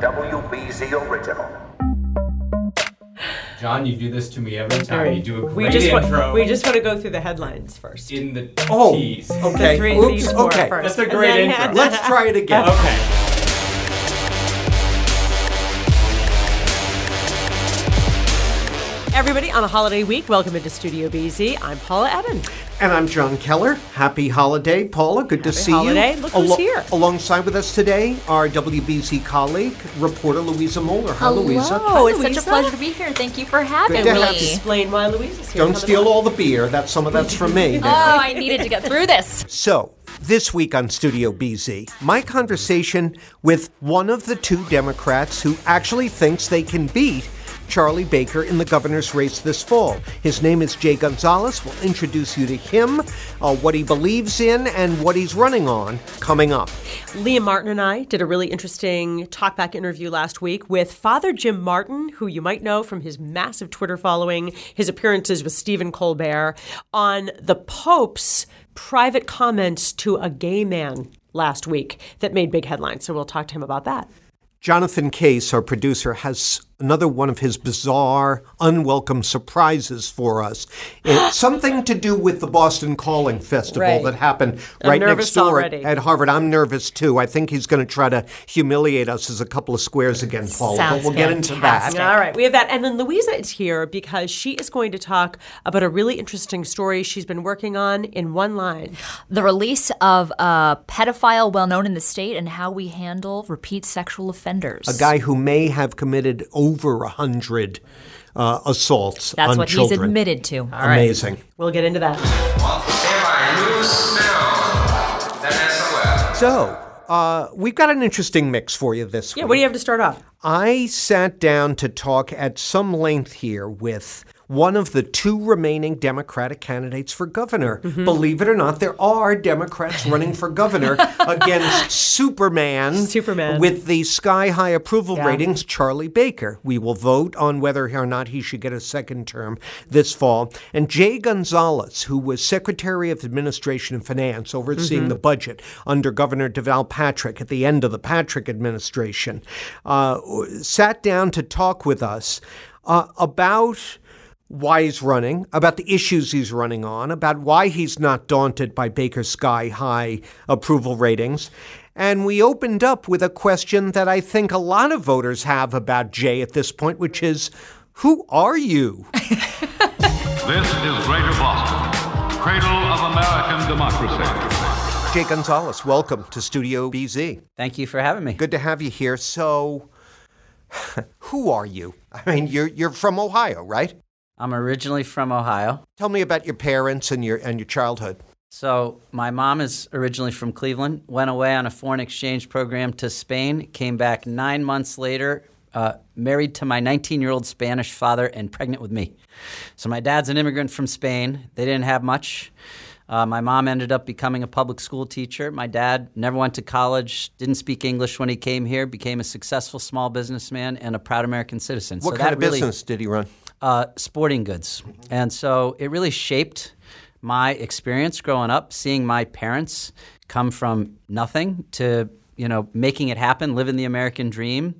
WBZ original. Jon, you do this to me every time. All right. You do a great we just intro. Want, we just want to go through the headlines first. in the Oh, tease. okay. The three, Oops, okay. first. That's a great then- intro. Let's try it again. Okay. Everybody on a holiday week, welcome into Studio BZ. I'm Paula Ebben. And I'm Jon Keller. Happy holiday, Paula. Good to Happy see holiday. you. Look who's here. Alongside with us today, our WBZ colleague, reporter Louisa Moller. Hi, Louisa. Hello, it's such a pleasure to be here. Thank you for having Good to me. have you. Explain why Louisa's here. Don't steal on. all the beer. That's some of that's from me. Oh, I needed to get through this. So, this week on Studio BZ, my conversation with one of the two Democrats who actually thinks they can beat Charlie Baker in the governor's race this fall. His name is Jay Gonzalez. We'll introduce you to him, uh, what he believes in, and what he's running on coming up. Liam Martin and I did a really interesting talkback interview last week with Father Jim Martin, who you might know from his massive Twitter following, his appearances with Stephen Colbert, on the Pope's private comments to a gay man last week that made big headlines. So we'll talk to him about that. Jonathan Case, our producer, has another one of his bizarre, unwelcome surprises for us. It's something to do with the Boston Calling Festival Right. that happened I'm right next door already. at Harvard. I'm nervous too. I think he's going to try to humiliate us as a couple of squares again, Paula. Sounds but we'll get into that. All right, we have that. And then Louisa is here because she is going to talk about a really interesting story she's been working on in one line. The release of a pedophile well known in the state and how we handle repeat sexual offenders. A guy who may have committed over a hundred uh, assaults That's on what children. he's admitted to. Amazing. We'll get into that. So, uh, we've got an interesting mix for you this Yeah, week. Yeah, what do you have to start off? I sat down to talk at some length here with one of the two remaining Democratic candidates for governor. Mm-hmm. Believe it or not, there are Democrats running for governor against Superman, Superman. with the sky high approval Yeah. ratings, Charlie Baker. We will vote on whether or not he should get a second term this fall. And Jay Gonzalez, who was Secretary of Administration and Finance, overseeing Mm-hmm. the budget under Governor Deval Patrick at the end of the Patrick administration, uh, sat down to talk with us uh, about why he's running, about the issues he's running on, about why he's not daunted by Baker's sky high approval ratings. And we opened up with a question that I think a lot of voters have about Jay at this point, which is who are you? This is Greater Boston, cradle of American democracy. Jay Gonzalez, welcome to Studio BZ. Thank you for having me. Good to have you here. So, who are you? I mean, you're, you're from Ohio, right? I'm originally from Ohio. Tell me about your parents and your, and your childhood. So, my mom is originally from Cleveland, went away on a foreign exchange program to Spain, came back nine months later, uh, married to my 19 year old Spanish father, and pregnant with me. So, my dad's an immigrant from Spain. They didn't have much. Uh, my mom ended up becoming a public school teacher. My dad never went to college, didn't speak English when he came here, became a successful small businessman and a proud American citizen. What so kind of really, business did he run? Uh, sporting goods. And so it really shaped my experience growing up, seeing my parents come from nothing to you know making it happen, living the American dream,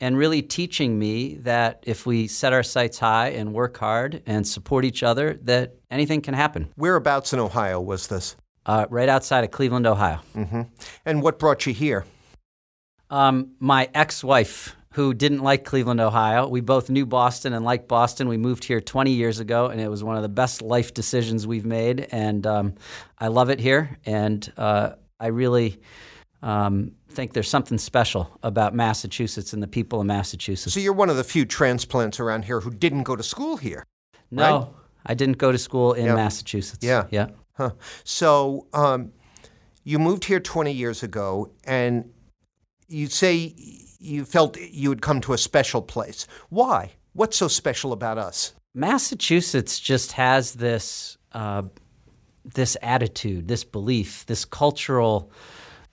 and really teaching me that if we set our sights high and work hard and support each other, that anything can happen. Whereabouts in Ohio was this? Uh, right outside of Cleveland, Ohio. And what brought you here? Um, my ex-wife, who didn't like Cleveland, Ohio, we both knew Boston and liked Boston. We moved here 20 years ago, and it was one of the best life decisions we've made. And um, I love it here, and uh, I really um, think there's something special about Massachusetts and the people of Massachusetts. So you're one of the few transplants around here who didn't go to school here. no, right? I didn't go to school in Yeah. Massachusetts. Yeah. yeah. Huh. So um, you moved here 20 years ago, and you say you felt you had come to a special place. Why? What's so special about us? Massachusetts just has this uh, this attitude, this belief, this cultural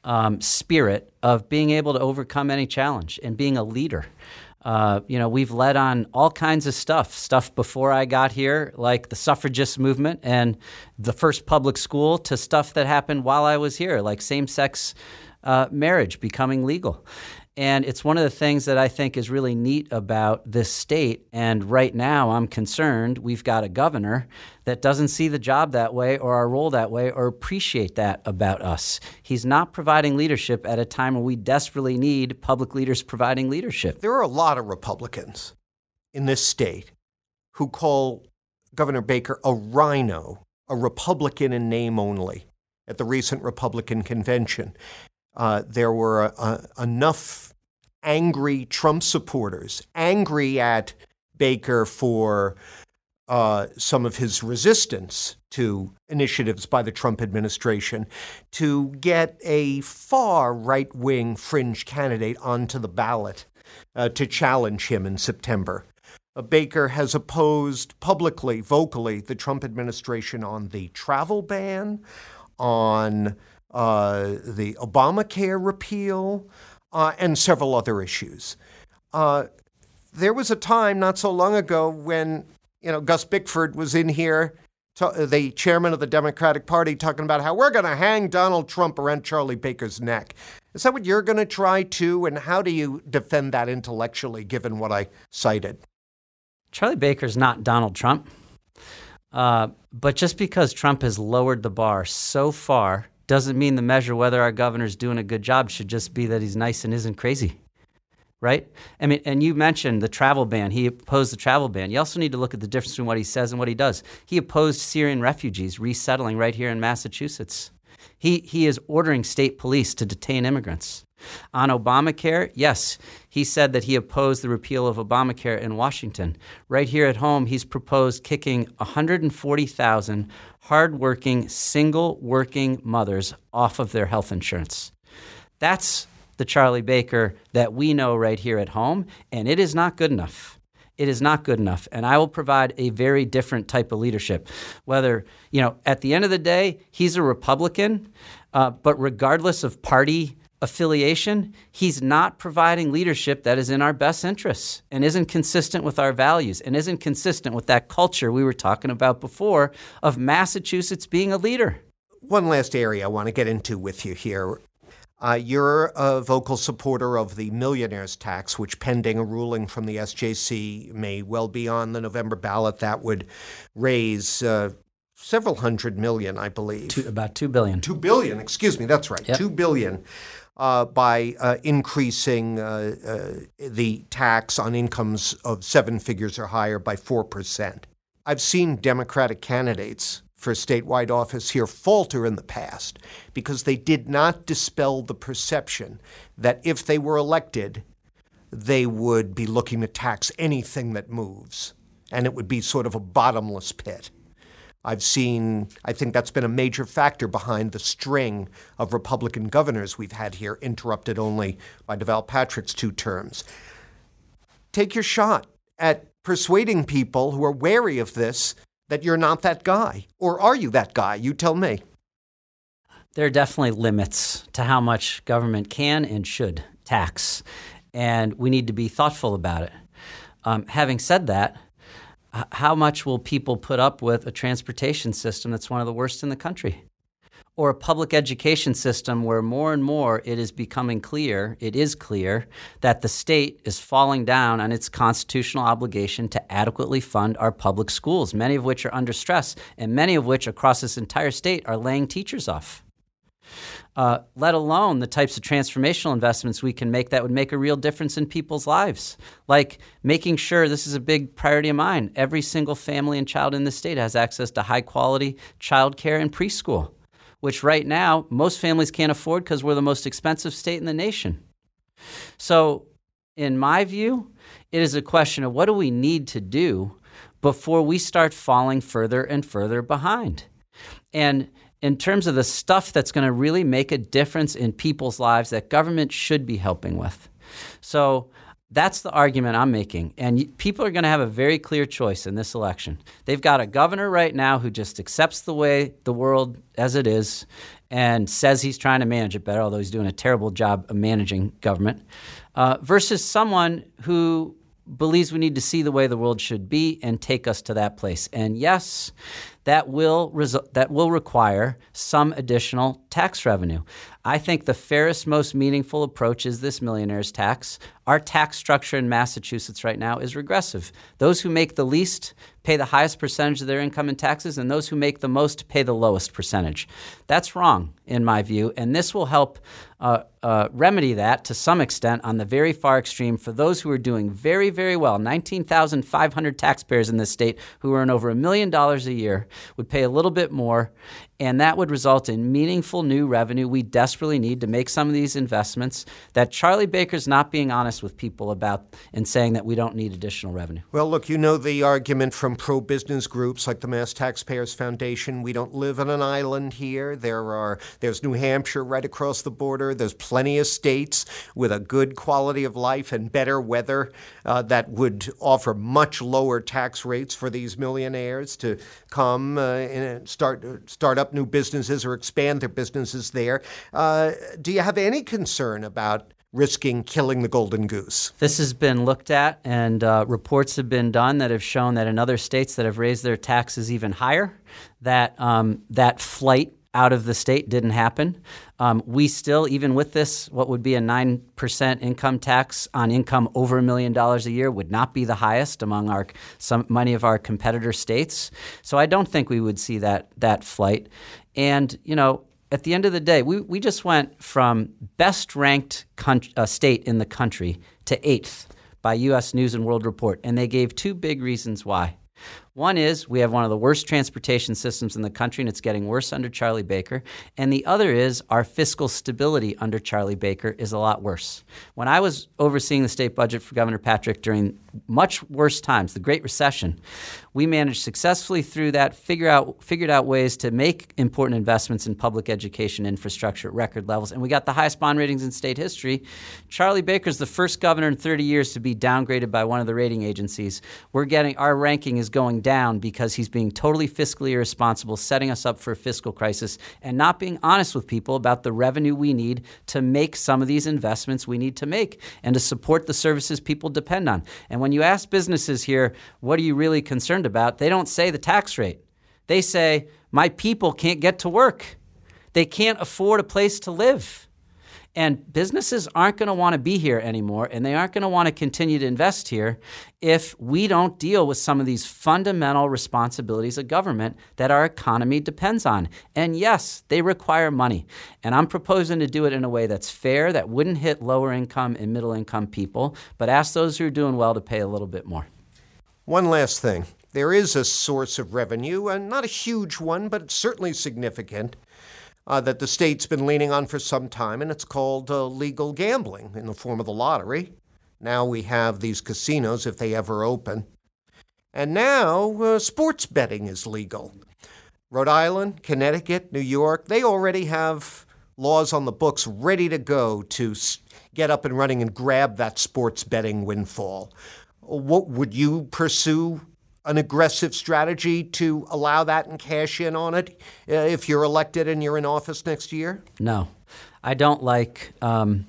um, spirit of being able to overcome any challenge and being a leader. Uh, you know, we've led on all kinds of stuff, stuff before I got here, like the suffragist movement and the first public school, to stuff that happened while I was here, like same sex uh, marriage becoming legal. And it's one of the things that I think is really neat about this state. And right now, I'm concerned we've got a governor that doesn't see the job that way or our role that way or appreciate that about us. He's not providing leadership at a time when we desperately need public leaders providing leadership. There are a lot of Republicans in this state who call Governor Baker a RINO, a Republican in name only, at the recent Republican convention. Uh, there were uh, enough angry Trump supporters, angry at Baker for uh, some of his resistance to initiatives by the Trump administration, to get a far right wing fringe candidate onto the ballot uh, to challenge him in September. Uh, Baker has opposed publicly, vocally, the Trump administration on the travel ban, on uh, the Obamacare repeal, uh, and several other issues. Uh, there was a time not so long ago when you know Gus Bickford was in here, the chairman of the Democratic Party, talking about how we're going to hang Donald Trump around Charlie Baker's neck. Is that what you're going to try to? And how do you defend that intellectually, given what I cited? Charlie Baker's not Donald Trump. Uh, but just because Trump has lowered the bar so far doesn't mean the measure whether our governor's doing a good job should just be that he's nice and isn't crazy. Right? I mean, and you mentioned the travel ban. He opposed the travel ban. You also need to look at the difference between what he says and what he does. He opposed Syrian refugees resettling right here in Massachusetts. He, he is ordering state police to detain immigrants. On Obamacare, yes, he said that he opposed the repeal of Obamacare in Washington. Right here at home, he's proposed kicking 140,000 hardworking, single working mothers off of their health insurance. That's the Charlie Baker that we know right here at home, and it is not good enough. It is not good enough. And I will provide a very different type of leadership. Whether, you know, at the end of the day, he's a Republican, uh, but regardless of party affiliation, he's not providing leadership that is in our best interests and isn't consistent with our values and isn't consistent with that culture we were talking about before of Massachusetts being a leader. One last area I want to get into with you here. Uh, you're a vocal supporter of the millionaire's tax, which, pending a ruling from the SJC, may well be on the November ballot. That would raise uh, several hundred million, I believe. Two, about two billion. Two billion, excuse me, that's right. Yep. Two billion uh, by uh, increasing uh, uh, the tax on incomes of seven figures or higher by 4%. I've seen Democratic candidates for statewide office here falter in the past because they did not dispel the perception that if they were elected, they would be looking to tax anything that moves, and it would be sort of a bottomless pit. I've seen, I think that's been a major factor behind the string of Republican governors we've had here, interrupted only by Deval Patrick's two terms. Take your shot at persuading people who are wary of this that you're not that guy. Or are you that guy? You tell me. There are definitely limits to how much government can and should tax, and we need to be thoughtful about it. Um, having said that, how much will people put up with a transportation system that's one of the worst in the country? Or a public education system where more and more it is becoming clear, it is clear, that the state is falling down on its constitutional obligation to adequately fund our public schools, many of which are under stress, and many of which across this entire state are laying teachers off uh, let alone the types of transformational investments we can make that would make a real difference in people's lives. Like making sure this is a big priority of mine. Every single family and child in the state has access to high quality childcare and preschool, which right now most families can't afford because we're the most expensive state in the nation. So, in my view, it is a question of what do we need to do before we start falling further and further behind. And in terms of the stuff that's going to really make a difference in people's lives that government should be helping with. So that's the argument I'm making. And people are going to have a very clear choice in this election. They've got a governor right now who just accepts the way the world as it is and says he's trying to manage it better, although he's doing a terrible job of managing government, uh, versus someone who believes we need to see the way the world should be and take us to that place. And yes, that will resu- that will require some additional tax revenue. I think the fairest, most meaningful approach is this millionaire's tax. Our tax structure in Massachusetts right now is regressive. Those who make the least pay the highest percentage of their income in taxes, and those who make the most pay the lowest percentage. That's wrong, in my view, and this will help uh, uh, remedy that to some extent on the very far extreme for those who are doing very, very well. 19,500 taxpayers in this state who earn over a million dollars a year would pay a little bit more, and that would result in meaningful new revenue we desperately need to make some of these investments that Charlie Baker's not being honest with people about and saying that we don't need additional revenue. Well, look, you know the argument from pro business groups like the Mass Taxpayers Foundation. We don't live on an island here. There are there's New Hampshire right across the border. There's plenty of states with a good quality of life and better weather uh, that would offer much lower tax rates for these millionaires to come uh, and start start up new businesses or expand their businesses there. Uh, do you have any concern about risking killing the golden goose? This has been looked at, and uh, reports have been done that have shown that in other states that have raised their taxes even higher, that um, that flight out of the state didn't happen. Um, we still, even with this, what would be a 9% income tax on income over a million dollars a year would not be the highest among our some many of our competitor states. So I don't think we would see that that flight. And, you know, at the end of the day, we, we just went from best ranked uh, state in the country to eighth by U.S. News and World Report. And they gave two big reasons why. One is we have one of the worst transportation systems in the country, and it's getting worse under Charlie Baker. And the other is our fiscal stability under Charlie Baker is a lot worse. When I was overseeing the state budget for Governor Patrick during much worse times, the Great Recession, we managed successfully through that, figure out, figured out ways to make important investments in public education infrastructure at record levels, and we got the highest bond ratings in state history. Charlie Baker's the first governor in 30 years to be downgraded by one of the rating agencies. We're getting our ranking is going down because he's being totally fiscally irresponsible, setting us up for a fiscal crisis, and not being honest with people about the revenue we need to make some of these investments we need to make and to support the services people depend on. And when you ask businesses here, what are you really concerned about? They don't say the tax rate. They say, my people can't get to work. They can't afford a place to live. And businesses aren't going to want to be here anymore, and they aren't going to want to continue to invest here if we don't deal with some of these fundamental responsibilities of government that our economy depends on. And yes, they require money. And I'm proposing to do it in a way that's fair, that wouldn't hit lower income and middle income people, but ask those who are doing well to pay a little bit more. One last thing. There is a source of revenue, and not a huge one, but certainly significant, uh, that the state's been leaning on for some time, and it's called uh, legal gambling in the form of the lottery. Now we have these casinos if they ever open. And now uh, sports betting is legal. Rhode Island, Connecticut, New York, they already have laws on the books ready to go to get up and running and grab that sports betting windfall. What would you pursue an aggressive strategy to allow that and cash in on it uh, if you're elected and you're in office next year? No, I don't like. Um,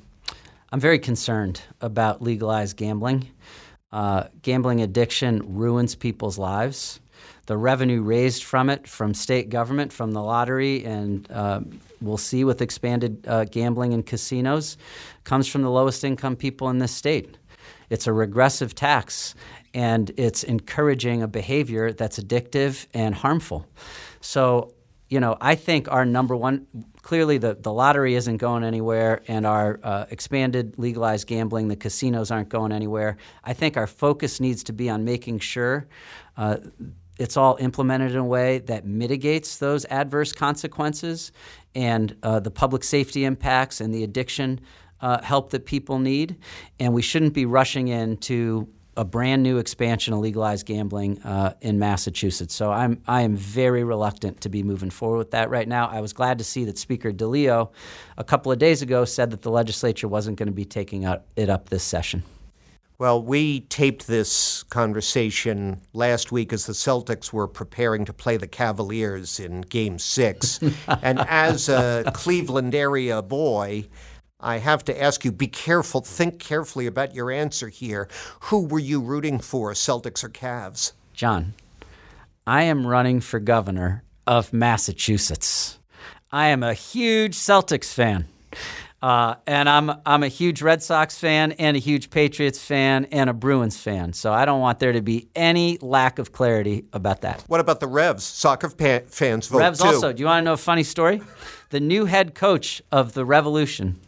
I'm very concerned about legalized gambling. Uh, gambling addiction ruins people's lives. The revenue raised from it, from state government, from the lottery, and uh, we'll see with expanded uh, gambling in casinos, comes from the lowest income people in this state. It's a regressive tax, and it's encouraging a behavior that's addictive and harmful. So, you know, I think our number one clearly the, the lottery isn't going anywhere, and our uh, expanded legalized gambling, the casinos aren't going anywhere. I think our focus needs to be on making sure. Uh, it's all implemented in a way that mitigates those adverse consequences and uh, the public safety impacts and the addiction uh, help that people need. And we shouldn't be rushing into a brand new expansion of legalized gambling uh, in Massachusetts. So I'm I am very reluctant to be moving forward with that right now. I was glad to see that Speaker DeLeo a couple of days ago said that the legislature wasn't going to be taking it up this session. Well, we taped this conversation last week as the Celtics were preparing to play the Cavaliers in Game Six. and as a Cleveland area boy, I have to ask you be careful, think carefully about your answer here. Who were you rooting for, Celtics or Cavs? Jon, I am running for governor of Massachusetts. I am a huge Celtics fan. Uh, and I'm I'm a huge Red Sox fan and a huge Patriots fan and a Bruins fan. So I don't want there to be any lack of clarity about that. What about the Revs? Soccer pa- fans vote Revs too. also. Do you want to know a funny story? The new head coach of the Revolution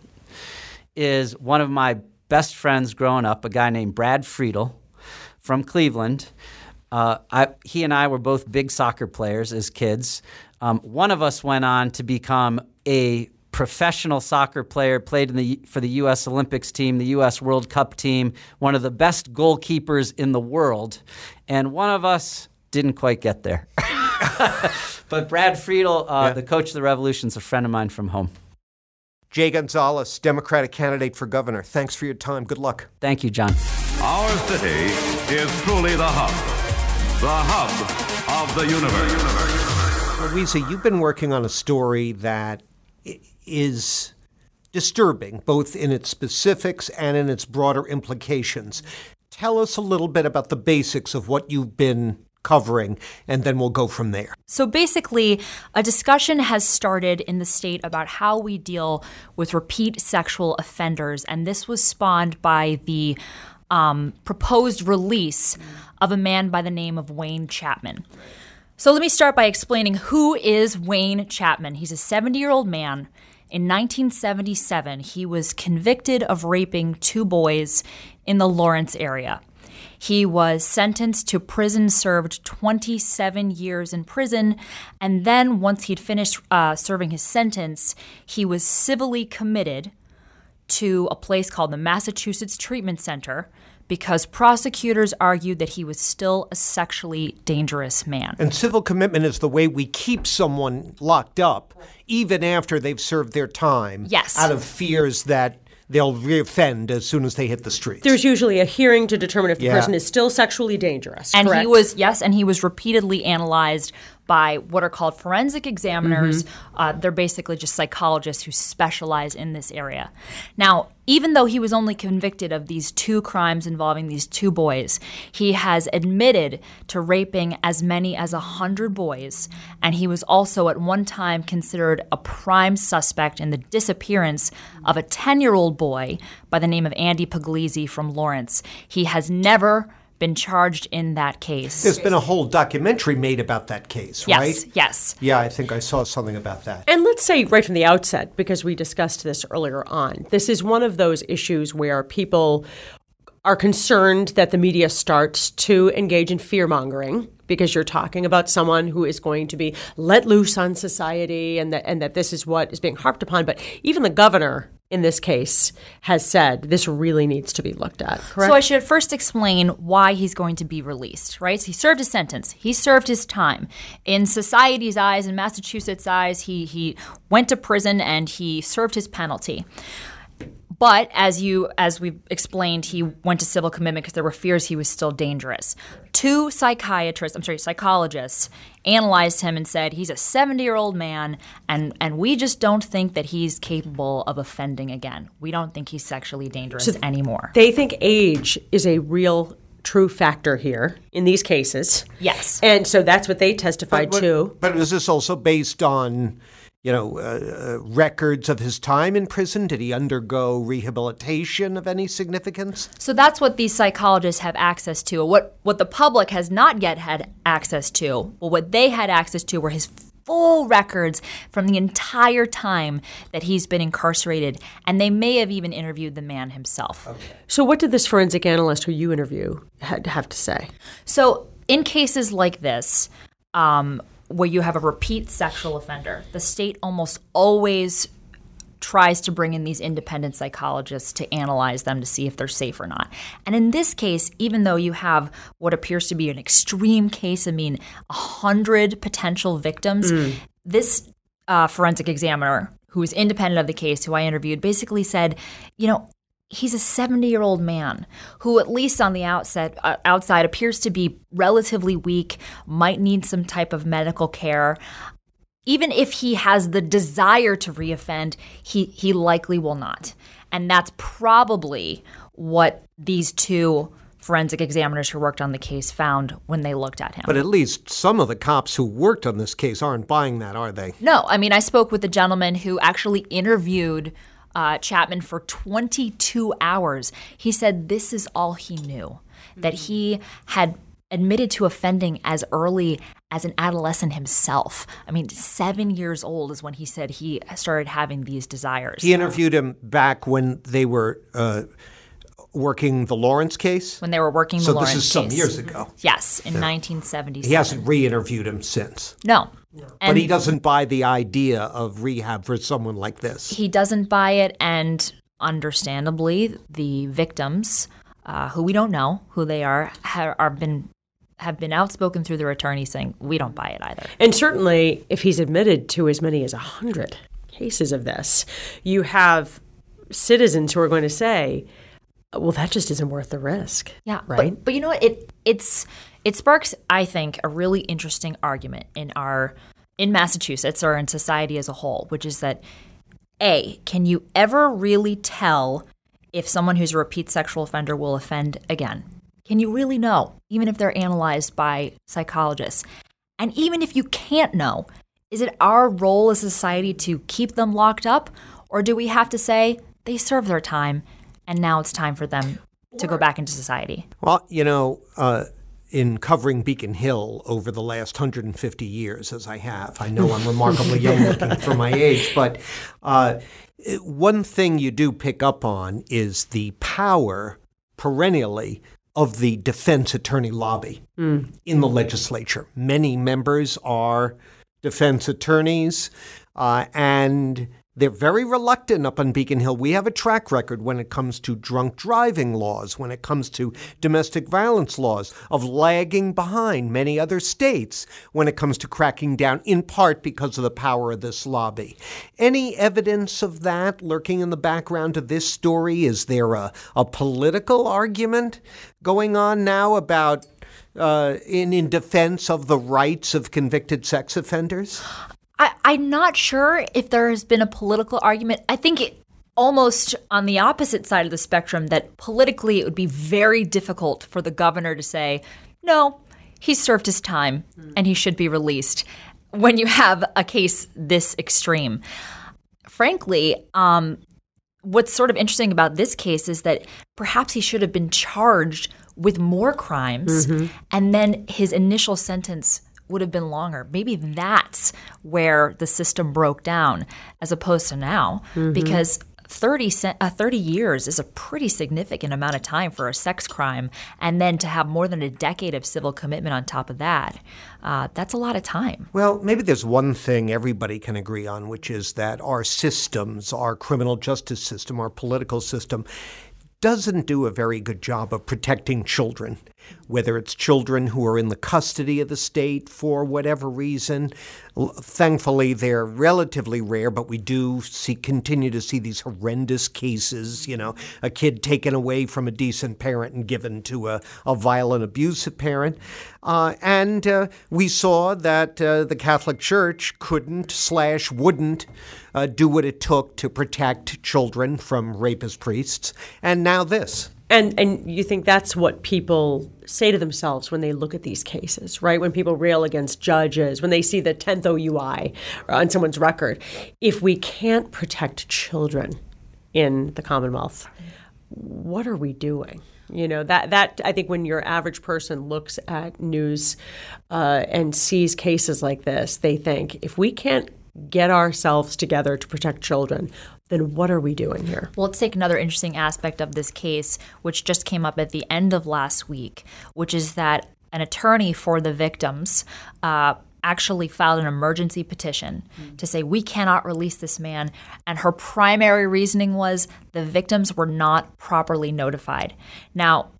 is one of my best friends growing up, a guy named Brad Friedel from Cleveland. Uh, I, he and I were both big soccer players as kids. Um, one of us went on to become a professional soccer player, played in the, for the U.S. Olympics team, the U.S. World Cup team, one of the best goalkeepers in the world. And one of us didn't quite get there. but Brad Friedel, uh, Yeah. the coach of the Revolution, is a friend of mine from home. Jay Gonzalez, Democratic candidate for governor. Thanks for your time. Good luck. Thank you, Jon. Our city is truly the hub, the hub of the universe. Louisa, you've been working on a story that is disturbing, both in its specifics and in its broader implications. Tell us a little bit about the basics of what you've been covering, and then we'll go from there. So basically, a discussion has started in the state about how we deal with repeat sexual offenders, and this was spawned by the um, proposed release of a man by the name of Wayne Chapman. So let me start by explaining who is Wayne Chapman. He's a 70 year old man. In 1977, he was convicted of raping two boys in the Lawrence area. He was sentenced to prison, served 27 years in prison, and then once he'd finished uh, serving his sentence, he was civilly committed to a place called the Massachusetts Treatment Center because prosecutors argued that he was still a sexually dangerous man. And civil commitment is the way we keep someone locked up even after they've served their time. Yes. Out of fears that they'll reoffend as soon as they hit the streets. There's usually a hearing to determine if the Yeah. person is still sexually dangerous. And correct? he was, yes, and he was repeatedly analyzed by what are called forensic examiners. Uh, they're basically just psychologists who specialize in this area. Now, even though he was only convicted of these two crimes involving these two boys, he has admitted to raping as many as 100 boys, and he was also at one time considered a prime suspect in the disappearance of a 10 year old boy by the name of Andy Puglisi from Lawrence. He has never been charged in that case. There's been a whole documentary made about that case, yes, right? yes. Yeah, I think I saw something about that. And let's say right from the outset, because we discussed this earlier on, this is one of those issues where people are concerned that the media starts to engage in fear mongering because you're talking about someone who is going to be let loose on society and that and that this is what is being harped upon. But even the governor in this case has said this really needs to be looked at. Correct. So I should first explain why he's going to be released, right? So he served his sentence. He served his time. In society's eyes, in Massachusetts' eyes, he he went to prison and he served his penalty. But as you as we explained, he went to civil commitment because there were fears he was still dangerous. Two psychiatrists, I'm sorry, psychologists analyzed him and said he's a 70-year-old man and and we just don't think that he's capable of offending again. We don't think he's sexually dangerous anymore. they think age is a real true factor here in these cases. Yes. And so that's what they testified But- to. But is this also based on, you know, uh, uh, records of his time in prison? Did he undergo rehabilitation of any significance? So that's what these psychologists have access to. What what the public has not yet had access to, well, what they had access to were his full records from the entire time that he's been incarcerated, and they may have even interviewed the man himself. Okay. So, what did this forensic analyst who you interview had have to say? So in cases like this, um, where you have a repeat sexual offender, the state almost always tries to bring in these independent psychologists to analyze them to see if they're safe or not. And in this case, even though you have what appears to be an extreme case, I mean, a hundred potential victims, this uh, forensic examiner who is independent of the case, who I interviewed, basically said, you know, he's a 70 year old man who at least on the outset uh, outside appears to be relatively weak might need some type of medical care even if he has the desire to reoffend he he likely will not and that's probably what these two forensic examiners who worked on the case found when they looked at him. But at least some of the cops who worked on this case aren't buying that, are they? No, I mean, I spoke with the gentleman who actually interviewed uh, Chapman for 22 hours. He said this is all he knew, that he had admitted to offending as early as an adolescent himself. I mean, seven years old is when he said he started having these desires. He interviewed him back when they were uh, working the Lawrence case. when they were working so the Lawrence this is some years ago. Yes, in 1977. He hasn't re-interviewed him since. No. But he doesn't buy the idea of rehab for someone like this. he doesn't buy it, and understandably, the victims, uh, who we don't know who they are, ha- are been have been outspoken through their attorney saying we don't buy it either. And certainly, if he's admitted to as many as 100 cases of this, you have citizens who are going to say, well, that just isn't worth the risk. Yeah, Right? But, but you know what? It it's it sparks, I think, a really interesting argument in our in Massachusetts or in society as a whole, which is that a can you ever really tell if someone who's a repeat sexual offender will offend again? Can you really know, even if they're analyzed by psychologists? And even if you can't know, is it our role as a society to keep them locked up, or do we have to say they serve their time and now it's time for them to go back into society? Well, you know, uh, in covering Beacon Hill over the last 150 years, as I have, I know I'm remarkably young looking for my age, but uh, one thing you do pick up on is the power perennially of the defense attorney lobby in the legislature. Many members are defense attorneys, uh, and they're very reluctant up on Beacon Hill. We have a track record when it comes to drunk driving laws, when it comes to domestic violence laws, of lagging behind many other states when it comes to cracking down, in part because of the power of this lobby. Any evidence of that lurking in the background of this story? Is there a, a political argument going on now about? Uh, in in defense of the rights of convicted sex offenders? I, I'm not sure if there has been a political argument. I think it, almost on the opposite side of the spectrum that politically it would be very difficult for the governor to say, no, he served his time and he should be released when you have a case this extreme. Frankly, um, what's sort of interesting about this case is that perhaps he should have been charged with more crimes and then his initial sentence would have been longer. Maybe that's where the system broke down as opposed to now because 30, uh, 30 years is a pretty significant amount of time for a sex crime and then to have more than a decade of civil commitment on top of that. Uh, that's a lot of time. Well, maybe there's one thing everybody can agree on, which is that our systems, our criminal justice system, our political system, doesn't do a very good job of protecting children, whether it's children who are in the custody of the state for whatever reason. Thankfully, they're relatively rare, but we do see continue to see these horrendous cases. You know, a kid taken away from a decent parent and given to a, a violent, abusive parent. Uh, and uh, we saw that uh, the Catholic Church couldn't slash wouldn't uh, do what it took to protect children from rapist priests. And now this. And and you think that's what people say to themselves when they look at these cases, right? When people rail against judges, when they see the 10th OUI on someone's record. If we can't protect children in the Commonwealth, what are we doing? You know that that I think when your average person looks at news uh, and sees cases like this, they think if we can't get ourselves together to protect children, then what are we doing here? Well, let's take another interesting aspect of this case, which just came up at the end of last week, which is that an attorney for the victims uh, actually filed an emergency petition to say, we cannot release this man. And her primary reasoning was the victims were not properly notified. Now,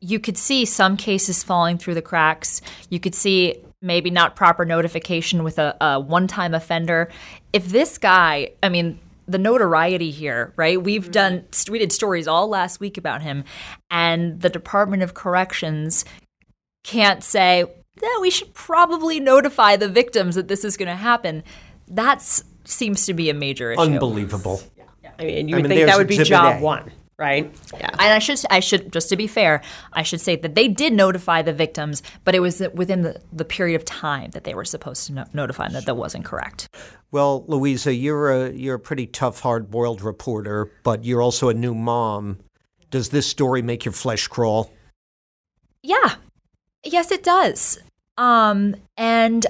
you could see some cases falling through the cracks. You could see maybe not proper notification with a, a one time offender. If this guy, I mean, the notoriety here, right? We've mm-hmm. done, we did stories all last week about him, and the Department of Corrections can't say, yeah, we should probably notify the victims that this is going to happen. That seems to be a major issue. Unbelievable. I mean, you I would mean, think that would be job A. one. Right? Yeah. And I should, I should, just to be fair, I should say that they did notify the victims, but it was within the, the period of time that they were supposed to no- notify them that that wasn't correct. Well, Louisa, you're a you're a pretty tough, hard-boiled reporter, but you're also a new mom. Does this story make your flesh crawl? Yeah. Yes, it does. Um, and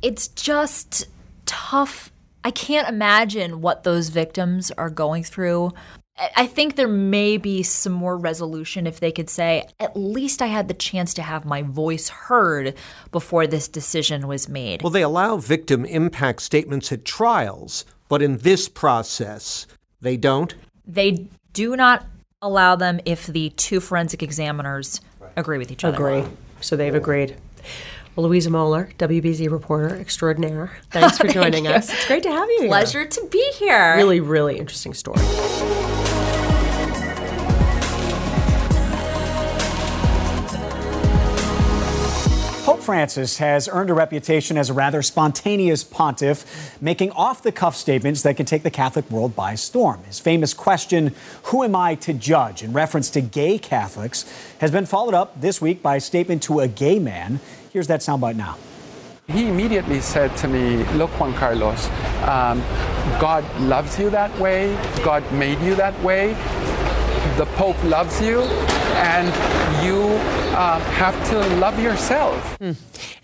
it's just tough. I can't imagine what those victims are going through. I I think there may be some more resolution if they could say, at least I had the chance to have my voice heard before this decision was made. Well, they allow victim impact statements at trials, but in this process, they don't. They do not allow them if the two forensic examiners agree with each other. Agree. So they've agreed. Well, Louisa Moller, WBZ reporter extraordinaire. Thanks for joining us. It's great to have you here. Pleasure to be here. Really, really interesting story. Pope Francis has earned a reputation as a rather spontaneous pontiff, making off the cuff statements that can take the Catholic world by storm. His famous question, Who am I to judge? in reference to gay Catholics, has been followed up this week by a statement to a gay man. Here's that soundbite now. He immediately said to me, Look, Juan Carlos, um, God loves you that way. God made you that way. The Pope loves you, and you uh, have to love yourself.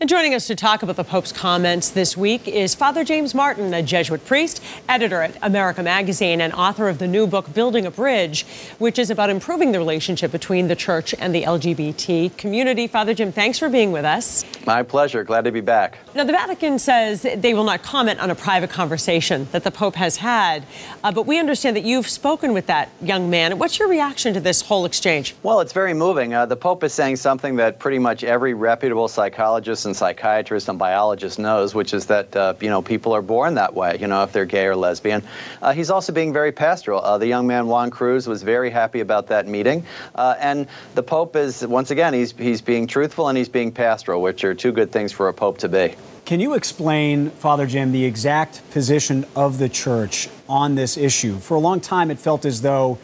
And joining us to talk about the Pope's comments this week is Father James Martin, a Jesuit priest, editor at America Magazine, and author of the new book, Building a Bridge, which is about improving the relationship between the church and the LGBT community. Father Jim, thanks for being with us. My pleasure. Glad to be back. Now, the Vatican says they will not comment on a private conversation that the Pope has had, uh, but we understand that you've spoken with that young man. What's your reaction to this whole exchange? Well, it's very moving. Uh, the Pope is saying something that pretty much every reputable psychologist and psychiatrist and biologist knows, which is that uh, you know people are born that way. You know, if they're gay or lesbian. Uh, he's also being very pastoral. Uh, the young man Juan Cruz was very happy about that meeting, uh, and the Pope is once again he's he's being truthful and he's being pastoral, which are two good things for a Pope to be. Can you explain, Father Jim, the exact position of the church on this issue? For a long time, it felt as though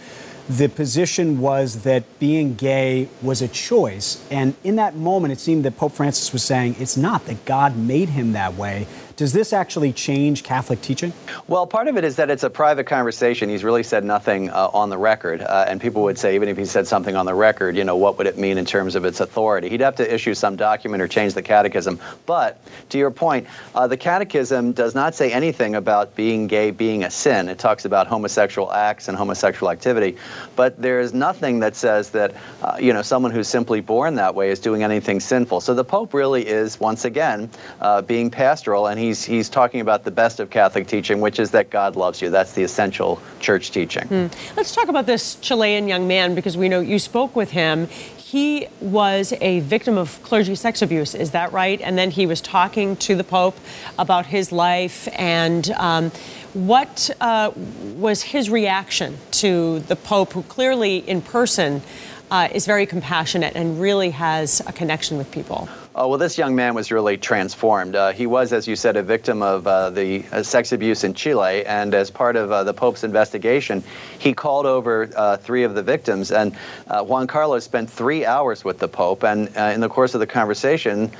the position was that being gay was a choice. And in that moment, it seemed that Pope Francis was saying it's not, that God made him that way. Does this actually change Catholic teaching? Well, part of it is that it's a private conversation. He's really said nothing uh, on the record. Uh, and people would say, even if he said something on the record, you know, what would it mean in terms of its authority? He'd have to issue some document or change the catechism. But to your point, uh, the catechism does not say anything about being gay being a sin. It talks about homosexual acts and homosexual activity. But there is nothing that says that, uh, you know, someone who's simply born that way is doing anything sinful. So the Pope really is, once again, uh, being pastoral. And he's, he's talking about the best of Catholic teaching, which is that God loves you. That's the essential church teaching. Let's talk about this Chilean young man because we know you spoke with him. He was a victim of clergy sex abuse, is that right? And then he was talking to the Pope about his life and um, what uh, was his reaction to the Pope, who clearly in person uh, is very compassionate and really has a connection with people. Oh, well, this young man was really transformed. Uh, he was, as you said, a victim of uh, the uh, sex abuse in Chile, and as part of uh, the Pope's investigation, he called over uh, three of the victims. And uh, Juan Carlos spent three hours with the Pope, and in the course of the conversation,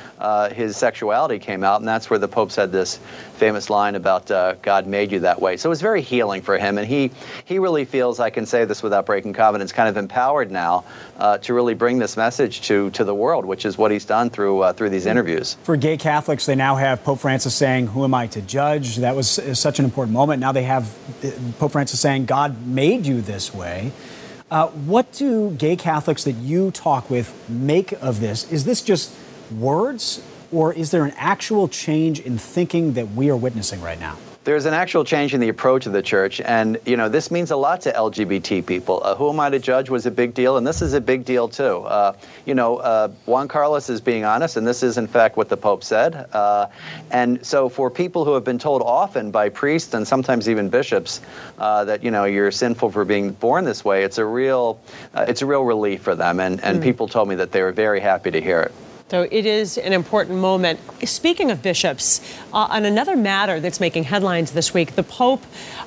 his sexuality came out, and that's where the Pope said this famous line about God made you that way. So it was very healing for him, and he he really feels, I can say this without breaking covenants, kind of empowered now to really bring this message to to the world, which is what he's done through uh, through these interviews. For gay Catholics, they now have Pope Francis saying, Who am I to judge? That was uh, such an important moment. Now they have uh, Pope Francis saying, God made you this way. Uh, what do gay Catholics that you talk with make of this? Is this just words, or is there an actual change in thinking that we are witnessing right now? There's an actual change in the approach of the church, and you know this means a lot to LGBT people. Uh, who am I to judge was a big deal, and this is a big deal too. Uh, you know, uh, Juan Carlos is being honest, and this is in fact what the Pope said. Uh, and so, for people who have been told often by priests and sometimes even bishops uh, that you know you're sinful for being born this way, it's a real, uh, it's a real relief for them. And and people told me that they were very happy to hear it. So it is an important moment. Speaking of bishops, uh, on another matter that's making headlines this week, the Pope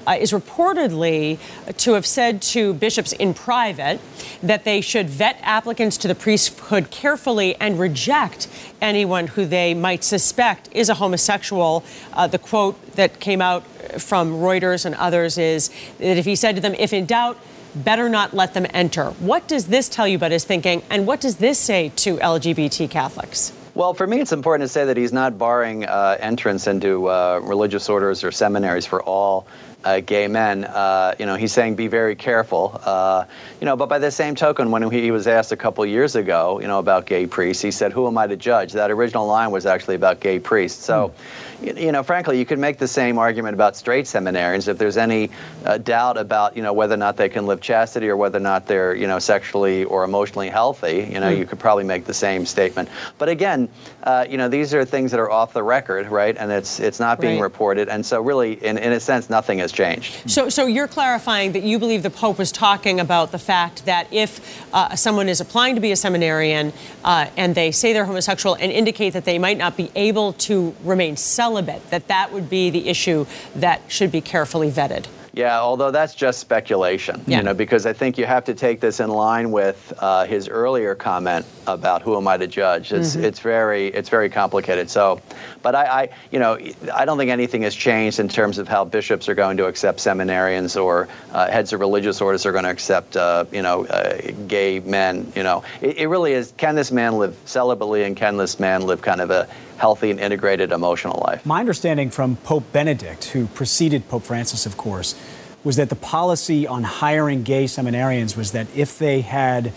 uh, is reportedly to have said to bishops in private that they should vet applicants to the priesthood carefully and reject anyone who they might suspect is a homosexual. Uh, the quote that came out from Reuters and others is that if he said to them, if in doubt, better not let them enter. What does this tell you about his thinking, and what does this say to LGBT Catholics? Well, for me, it's important to say that he's not barring uh, entrance into uh, religious orders or seminaries for all uh, gay men. Uh, you know, he's saying be very careful. Uh, you know, but by the same token, when he was asked a couple years ago, you know, about gay priests, he said, "Who am I to judge?" That original line was actually about gay priests. So. Mm you know, frankly, you could make the same argument about straight seminarians. If there's any uh, doubt about, you know, whether or not they can live chastity or whether or not they're, you know, sexually or emotionally healthy, you know, mm. you could probably make the same statement. But again, uh, you know, these are things that are off the record, right? And it's it's not being right. reported, and so really, in, in a sense, nothing has changed. So, so you're clarifying that you believe the Pope was talking about the fact that if uh, someone is applying to be a seminarian uh, and they say they're homosexual and indicate that they might not be able to remain celibate celibate, that that would be the issue that should be carefully vetted. Yeah, although that's just speculation, yeah. you know, because I think you have to take this in line with uh, his earlier comment about who am I to judge. It's mm-hmm. it's very it's very complicated. So, but I, I, you know I don't think anything has changed in terms of how bishops are going to accept seminarians or uh, heads of religious orders are going to accept uh, you know uh, gay men. You know, it, it really is. Can this man live celibately and can this man live kind of a healthy and integrated emotional life. My understanding from Pope Benedict, who preceded Pope Francis, of course, was that the policy on hiring gay seminarians was that if they had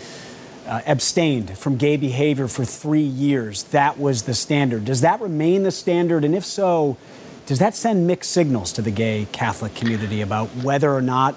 uh, abstained from gay behavior for three years, that was the standard. Does that remain the standard? And if so, does that send mixed signals to the gay Catholic community about whether or not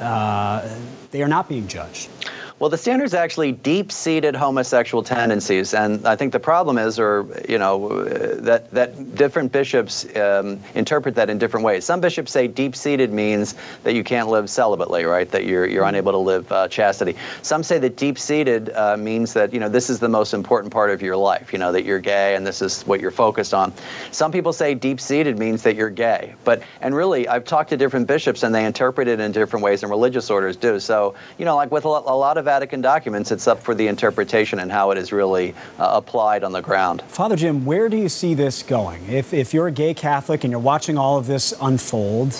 uh, they are not being judged? Well, the standard's actually deep-seated homosexual tendencies, and I think the problem is, or you know, that that different bishops um, interpret that in different ways. Some bishops say deep-seated means that you can't live celibately, right? That you're you're unable to live uh, chastity. Some say that deep-seated uh, means that you know this is the most important part of your life. You know that you're gay and this is what you're focused on. Some people say deep-seated means that you're gay, but and really, I've talked to different bishops and they interpret it in different ways, and religious orders do. So you know, like with a lot of Vatican documents, it's up for the interpretation and how it is really uh, applied on the ground. Father Jim, where do you see this going? If, if you're a gay Catholic and you're watching all of this unfold,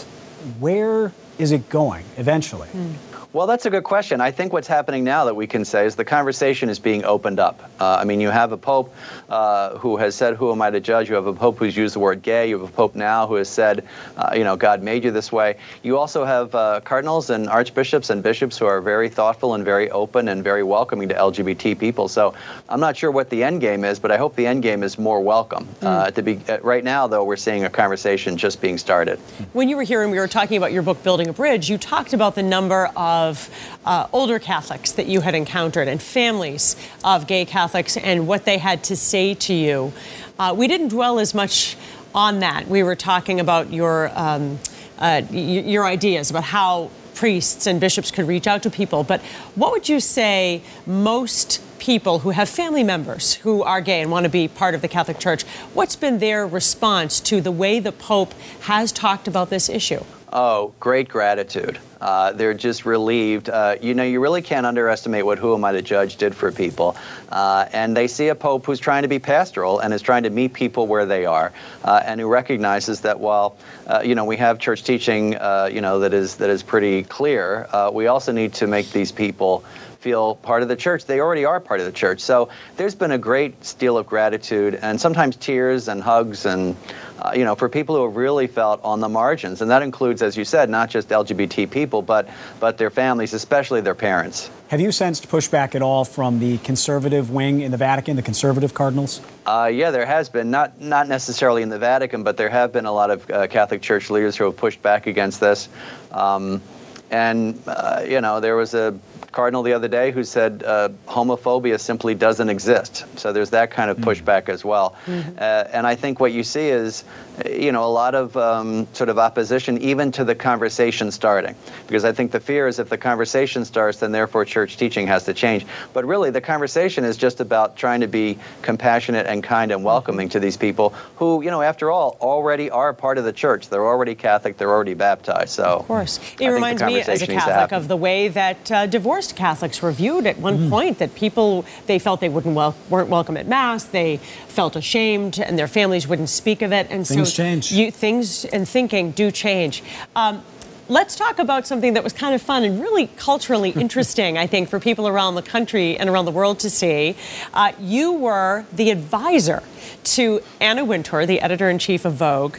where is it going eventually? Mm. Well, that's a good question. I think what's happening now that we can say is the conversation is being opened up. Uh, I mean, you have a pope uh, who has said, "Who am I to judge?" You have a pope who's used the word "gay." You have a pope now who has said, uh, "You know, God made you this way." You also have uh, cardinals and archbishops and bishops who are very thoughtful and very open and very welcoming to LGBT people. So, I'm not sure what the end game is, but I hope the end game is more welcome. Mm. to be uh, right now, though, we're seeing a conversation just being started. When you were here and we were talking about your book, "Building a Bridge," you talked about the number of of uh, older Catholics that you had encountered and families of gay Catholics and what they had to say to you. Uh, we didn't dwell as much on that. We were talking about your um, uh, your ideas about how priests and bishops could reach out to people. But what would you say most people who have family members who are gay and want to be part of the Catholic Church, what's been their response to the way the Pope has talked about this issue? Oh, great gratitude. Uh, they're just relieved. Uh, you know, you really can't underestimate what Who Am I to Judge did for people. Uh, and they see a pope who's trying to be pastoral and is trying to meet people where they are, uh, and who recognizes that while uh, you know we have church teaching, uh, you know that is that is pretty clear, we also need to make these people feel part of the church. They already are part of the church. So there's been a great deal of gratitude and sometimes tears and hugs and uh, you know, for people who have really felt on the margins, and that includes, as you said, not just LGBT people, but but their families, especially their parents. Have you sensed pushback at all from the conservative wing in the Vatican, the conservative cardinals? Uh, yeah, there has been. Not not necessarily in the Vatican, but there have been a lot of uh, Catholic Church leaders who have pushed back against this. Um, and uh, you know, there was a cardinal the other day who said uh, homophobia simply doesn't exist. So there's that kind of pushback as well. Uh, and I think what you see is, you know, a lot of um, sort of opposition even to the conversation starting. Because I think the fear is if the conversation starts, then therefore church teaching has to change. But really, the conversation is just about trying to be compassionate and kind and welcoming to these people who, you know, after all, already are part of the church. They're already Catholic, they're already baptized. So, Of course. It think reminds me, as a conversation needs to Catholic, of the way that uh, divorced Catholics were viewed at one point. That people they felt they wouldn't wel- weren't welcome at mass. They felt ashamed, and their families wouldn't speak of it. And Things so change. You, things and thinking do change. Um, Let's talk about something that was kind of fun and really culturally interesting, I think, for people around the country and around the world to see. Uh, you were the advisor to Anna Wintour, the editor in chief of Vogue,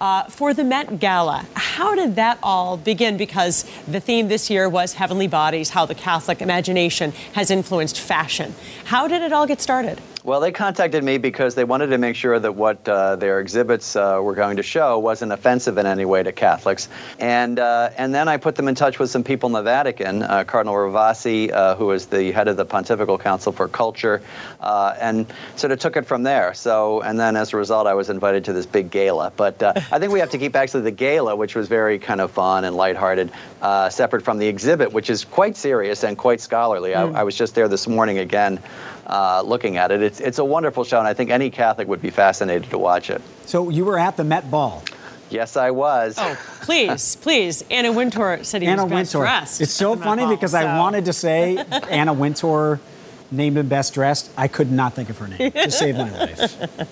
uh, for the Met Gala. How did that all begin? Because the theme this year was Heavenly Bodies, how the Catholic imagination has influenced fashion. How did it all get started? Well, they contacted me because they wanted to make sure that what uh, their exhibits uh, were going to show wasn't offensive in any way to Catholics. And uh, and then I put them in touch with some people in the Vatican, uh, Cardinal Ravasi, uh, who is the head of the Pontifical Council for Culture, uh, and sort of took it from there. So and then as a result, I was invited to this big gala. But uh, I think we have to keep actually the gala, which was very kind of fun and lighthearted, uh, separate from the exhibit, which is quite serious and quite scholarly. I, I was just there this morning again. Uh, looking at it, it's it's a wonderful show, and I think any Catholic would be fascinated to watch it. So you were at the Met Ball. Yes, I was. Oh, please, please. Anna Wintour said he Anna was best Wintour. dressed. It's so at the Met funny Ball, because I wanted to say Anna Wintour named him best dressed. I could not think of her name. Just save my life.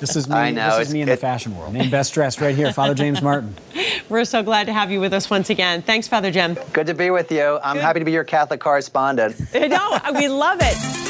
This is me. I know, This is me in the fashion world. Named best dressed right here, Father James Martin. We're so glad to have you with us once again. Thanks, Father Jim. Good to be with you. I'm happy to be your Catholic correspondent. No, we love it.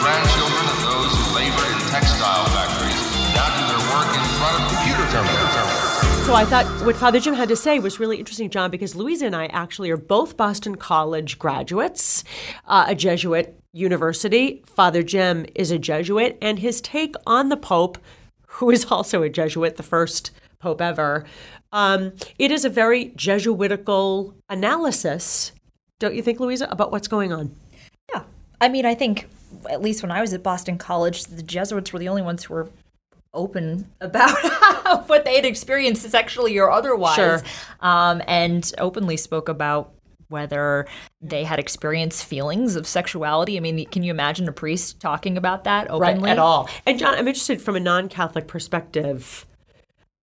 Grandchildren of those who labor in textile factories now do their work in front of computer terminals. So I thought what Father Jim had to say was really interesting, Jon, because Louisa and I actually are both Boston College graduates, uh, a Jesuit university. Father Jim is a Jesuit, and his take on the Pope, who is also a Jesuit, the first Pope ever, um, it is a very Jesuitical analysis, don't you think, Louisa, about what's going on? Yeah. I mean, I think, at least when I was at Boston College, the Jesuits were the only ones who were open about what they had experienced sexually or otherwise. Sure. Um, and openly spoke about whether they had experienced feelings of sexuality. I mean, can you imagine a priest talking about that openly? Right, at all. And Jon, I'm interested from a non-Catholic perspective,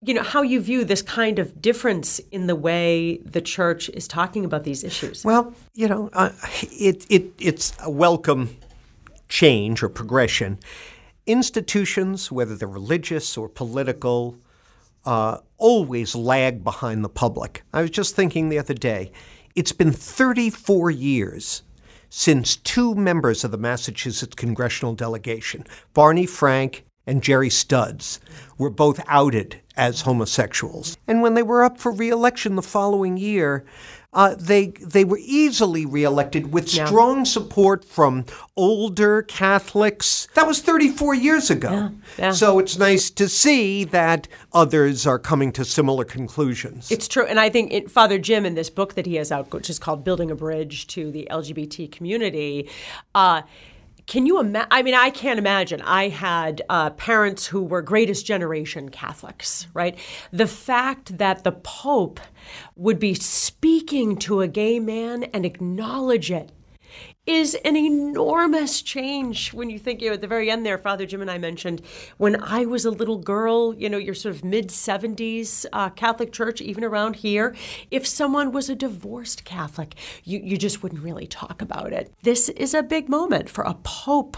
you know, how you view this kind of difference in the way the church is talking about these issues. Well, you know, uh, it, it, it's a welcome change or progression. Institutions, whether they're religious or political, uh, always lag behind the public. I was just thinking the other day, it's been 34 years since two members of the Massachusetts congressional delegation, Barney Frank and Gerry Studds, were both outed as homosexuals. And when they were up for reelection the following year, uh, they they were easily reelected with strong support from older Catholics. That was 34 years ago. yeah. So it's nice to see that others are coming to similar conclusions. It's true, and I think it, Father Jim in this book that he has out, which is called "Building a Bridge to the LGBT Community," uh, can you imagine? I mean, I can't imagine. I had uh, parents who were greatest generation Catholics, right? The fact that the Pope would be speaking to a gay man and acknowledge it is an enormous change when you think you know, at the very end there father jim and i mentioned when i was a little girl you know your sort of mid 70s uh, catholic church even around here if someone was a divorced catholic you, you just wouldn't really talk about it. This is a big moment for a pope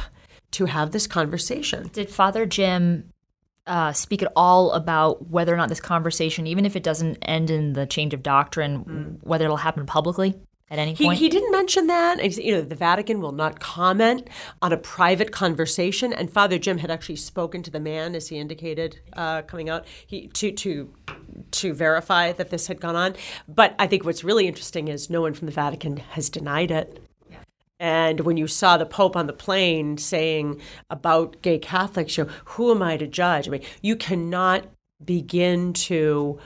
to have this conversation. Did Father Jim uh, speak at all about whether or not this conversation, even if it doesn't end in the change of doctrine, whether it'll happen publicly at any He, point? he didn't mention that. You know, the Vatican will not comment on a private conversation. And Father Jim had actually spoken to the man, as he indicated, uh, coming out, he to to to verify that this had gone on. But I think what's really interesting is no one from the Vatican has denied it. And when you saw the Pope on the plane saying about gay Catholics, you know, who am I to judge? I mean, you cannot begin to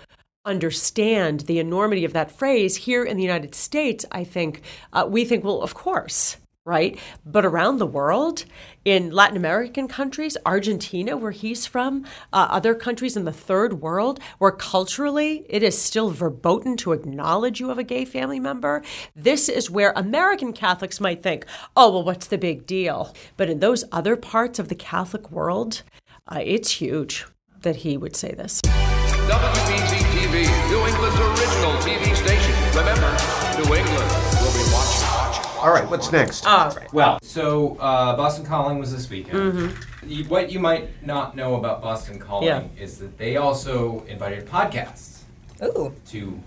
understand the enormity of that phrase here in the United States. I think uh, we think, well, of course, right? But around the world, in Latin American countries, Argentina, where he's from, uh, other countries in the third world, where culturally it is still verboten to acknowledge you have a gay family member, this is where American Catholics might think, oh, well, what's the big deal? But in those other parts of the Catholic world, uh, it's huge that he would say this. WBZ TV, New England's original TV station. Remember, New England will be watching. watching. All right, what's next? All right. Well, so uh, Boston Calling was this weekend. Mm-hmm. You- What you might not know about Boston Calling Yeah. is that they also invited podcasts Ooh. to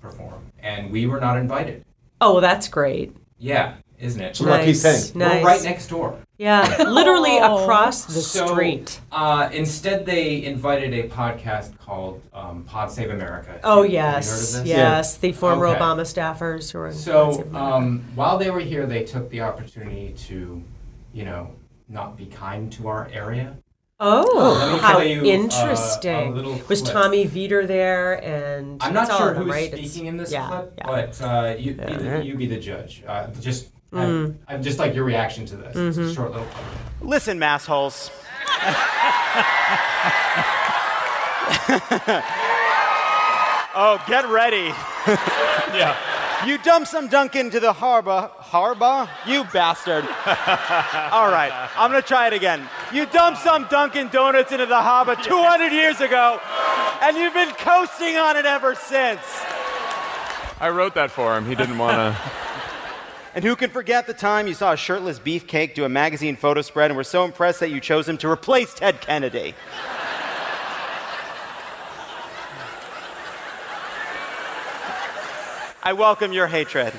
perform, and we were not invited. Oh, well, that's great. Yeah, isn't it? It's a lucky Nice, thing. nice. We're right next door. Yeah, literally across the So, street. Uh, instead, they invited a podcast called um, Pod Save America. Oh Have you heard of yes, this? yes, the former Okay. Obama staffers who are. in So Pod Save America. um, while they were here, they took the opportunity to, you know, not be kind to our area. oh, Let me how tell you, uh, a interesting! little Was. Tommy Vietor there? And I'm not sure who's right? It's- speaking in this yeah, clip, yeah. but uh, you, be the, you be the judge. Uh, just, I, I just like your reaction to this. Mm-hmm. a short little clip. Listen, massholes. oh, get ready. yeah. You dump some dunk into the harbor. Harbor? You bastard. All right, I'm gonna try it again. You dump some Dunkin' Donuts into the harbor 200 years ago, and you've been coasting on it ever since. I wrote that for him. He didn't want to. And who can forget the time you saw a shirtless beefcake do a magazine photo spread and were so impressed that you chose him to replace Ted Kennedy? I welcome your hatred.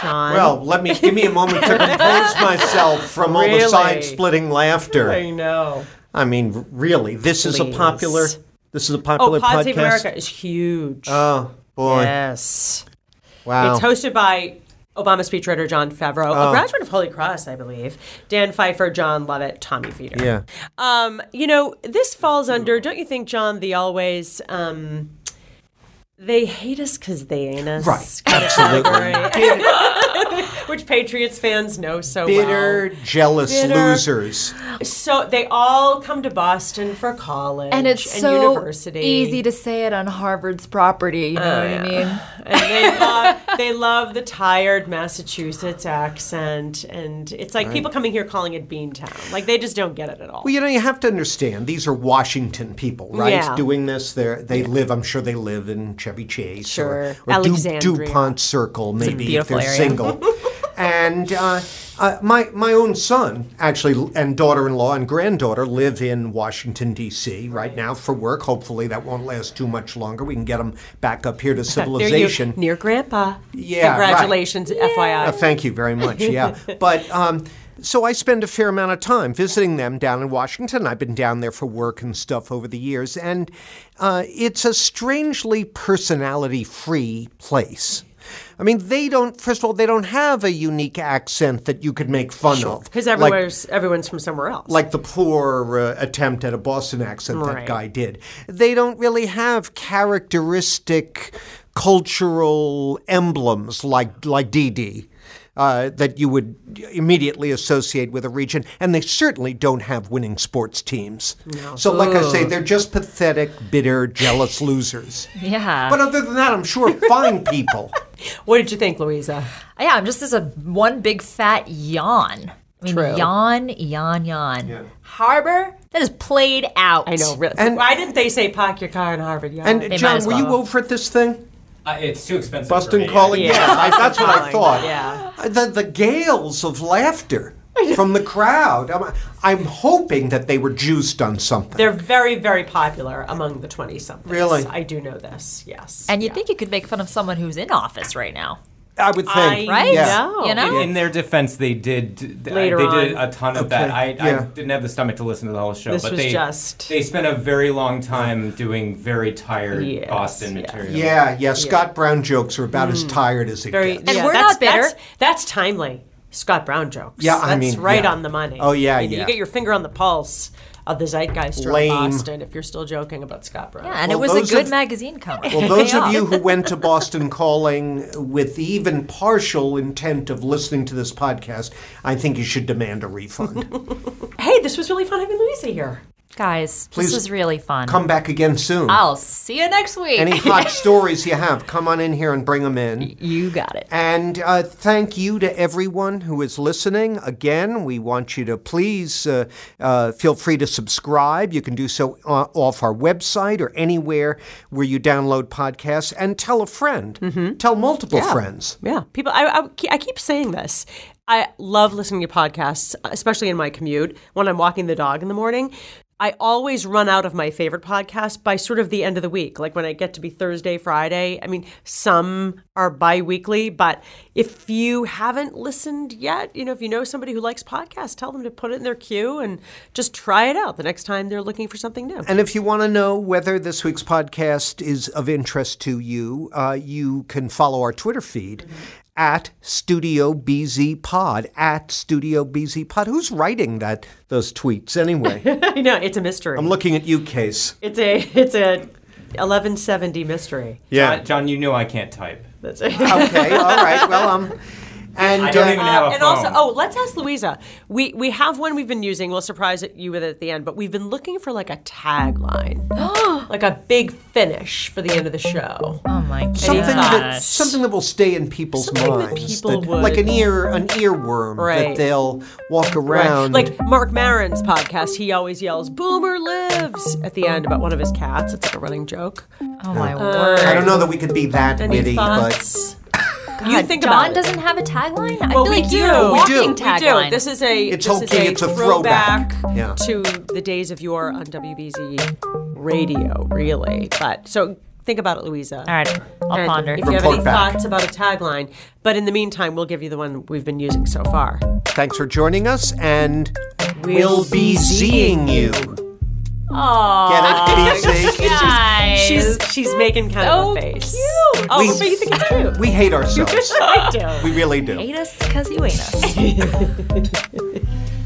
Jon. Well, let me give me a moment to compose myself from all the side-splitting laughter. I know. I mean, really, this is a popular. This is a Oh, popular Pod podcast. Save America is huge. Oh boy! yes, Wow. it's hosted by Obama speechwriter Jon Favreau, Oh. a graduate of Holy Cross, I believe. Dan Pfeiffer, Jon Lovett, Tommy Vietor. yeah. Um, you know, this falls under, don't you think, Jon, the always um, they hate us because they ain't us Right. Absolutely. Which Patriots fans know so well. Bitter, jealous Bitter. losers. So they all come to Boston for college And it's and so university. easy to say it on Harvard's property. You know oh, what I mean? and they love they love the tired Massachusetts accent, and it's like people coming here calling it Beantown. Like they just don't get it at all. Well, you know, you have to understand these are Washington people, right? Yeah. Doing this, they they live. I'm sure they live in Chevy Chase Sure. or, or Du- Dupont Circle, maybe if they're area. single. and uh, uh, my my own son actually and daughter-in-law and granddaughter live in Washington D.C. right now for work. Hopefully, that won't last too much longer. We can get them back up here to you- civilization. near Grandpa. Yeah, right. Congratulations, FYI. Uh, thank you very much. Yeah, but um, so I spend a fair amount of time visiting them down in Washington. I've been down there for work and stuff over the years, and uh, it's a strangely personality-free place. I mean, they don't. First of all, they don't have a unique accent that you could make fun of. Because Like- everyone's from somewhere else. like the poor uh, attempt at a Boston accent that guy did. They don't really have characteristic cultural emblems like like DD. Uh, that you would immediately associate with a region, and they certainly don't have winning sports teams. So, like I say, they're just pathetic, bitter, jealous losers. Yeah. But other than that, I'm sure fine people. what did you think, Louisa? yeah, I'm just as a one big fat yawn. I mean, True. yawn, yawn, yawn. Yeah. Harbor, that is played out. I know. Really. And- Why didn't they say park your car in Harvard Yard? And They Jon, as were you over at this thing? Uh, it's too expensive. Boston for me. calling? Yeah, Yeah, I, that's what I thought. yeah. The, the gales of laughter from the crowd. I'm, I'm hoping that they were juiced on something. They're very, very popular among the 20 somethings. Really? I do know this, yes. And you'd think you could make fun of someone who's in office right now. I would I think. Right? Yeah. know. You know? In, in their defense, they did. th- Later they did on. a ton of that. I, I didn't have the stomach to listen to the whole show, This but was they just- they spent a very long time doing very tired Yes, Boston yes. material. Yeah, yeah. Scott Brown jokes are about as hmm. tired as it very, gets. And yeah, we're that's, not bitter. That's, that's timely. Scott Brown jokes. Yeah, I That's mean, right yeah. on the money. Oh, yeah, you, know, yeah. You get your finger on the pulse of the zeitgeist around Boston if you're still joking about Scott Brown. Yeah, and Well, it was a good of- magazine cover. Well, those of you who went to Boston Calling with the even partial intent of listening to this podcast, I think you should demand a refund. Hey, this was really fun having Louisa here. Guys, Please this is really fun. Come back again soon. I'll see you next week. Any hot stories you have, come on in here and bring them in. You got it. And uh, thank you to everyone who is listening. Again, we want you to please uh, uh, feel free to subscribe. You can do so uh, off our website or anywhere where you download podcasts. And tell a friend. Tell multiple Yeah. friends. Yeah, people. I, I, I keep saying this. I love listening to podcasts, especially in my commute when I'm walking the dog in the morning. I always run out of my favorite podcast by sort of the end of the week, like when I get to be Thursday, Friday. I mean, some are bi weekly, but if you haven't listened yet, you know, if you know somebody who likes podcasts, tell them to put it in their queue and just try it out the next time they're looking for something new. And if you want to know whether this week's podcast is of interest to you, uh, you can follow our Twitter feed at Studio BZ Pod. At Studio BZ Pod. Who's writing that those tweets anyway? I know it's a mystery. I'm looking at you, Case. It's a it's a 1170 mystery. Yeah. Jon, Jon, you know I can't type. That's it. okay, all right. Well, um, and I don't uh, even have a and phone. also, oh, let's ask Louisa. We we have one we've been using. We'll surprise you with it at the end, but we've been looking for like a tagline, like a big finish for the end of the show. Oh my god. something that something that will stay in people's Something that minds, people would- like an ear, an earworm that Right. they'll walk Right. around. Like Marc Maron's podcast, he always yells "Boomer lives" at the end about one of his cats. It's like a running joke. Oh my Uh, word. I don't know that we could be that Any witty, thoughts? God, you think Jon about it. doesn't have a tagline? I feel we like do. you have a We walking do. We do. This is a It's this okay, is a it's a throwback. Yeah. to the days of your on WBZ radio, really. But so think about it, Louisa. All right, I'll And ponder. If you have any back. thoughts about a tagline, but in the meantime, we'll give you the one we've been using so far. Thanks for joining us, and We'll we'll be be seeing you. Aww. Get it? Guys. She's she's making kind So of a face. cute. Oh, We- so you think it's cute? We hate ourselves. I do. we really do. hate us because you ain't us.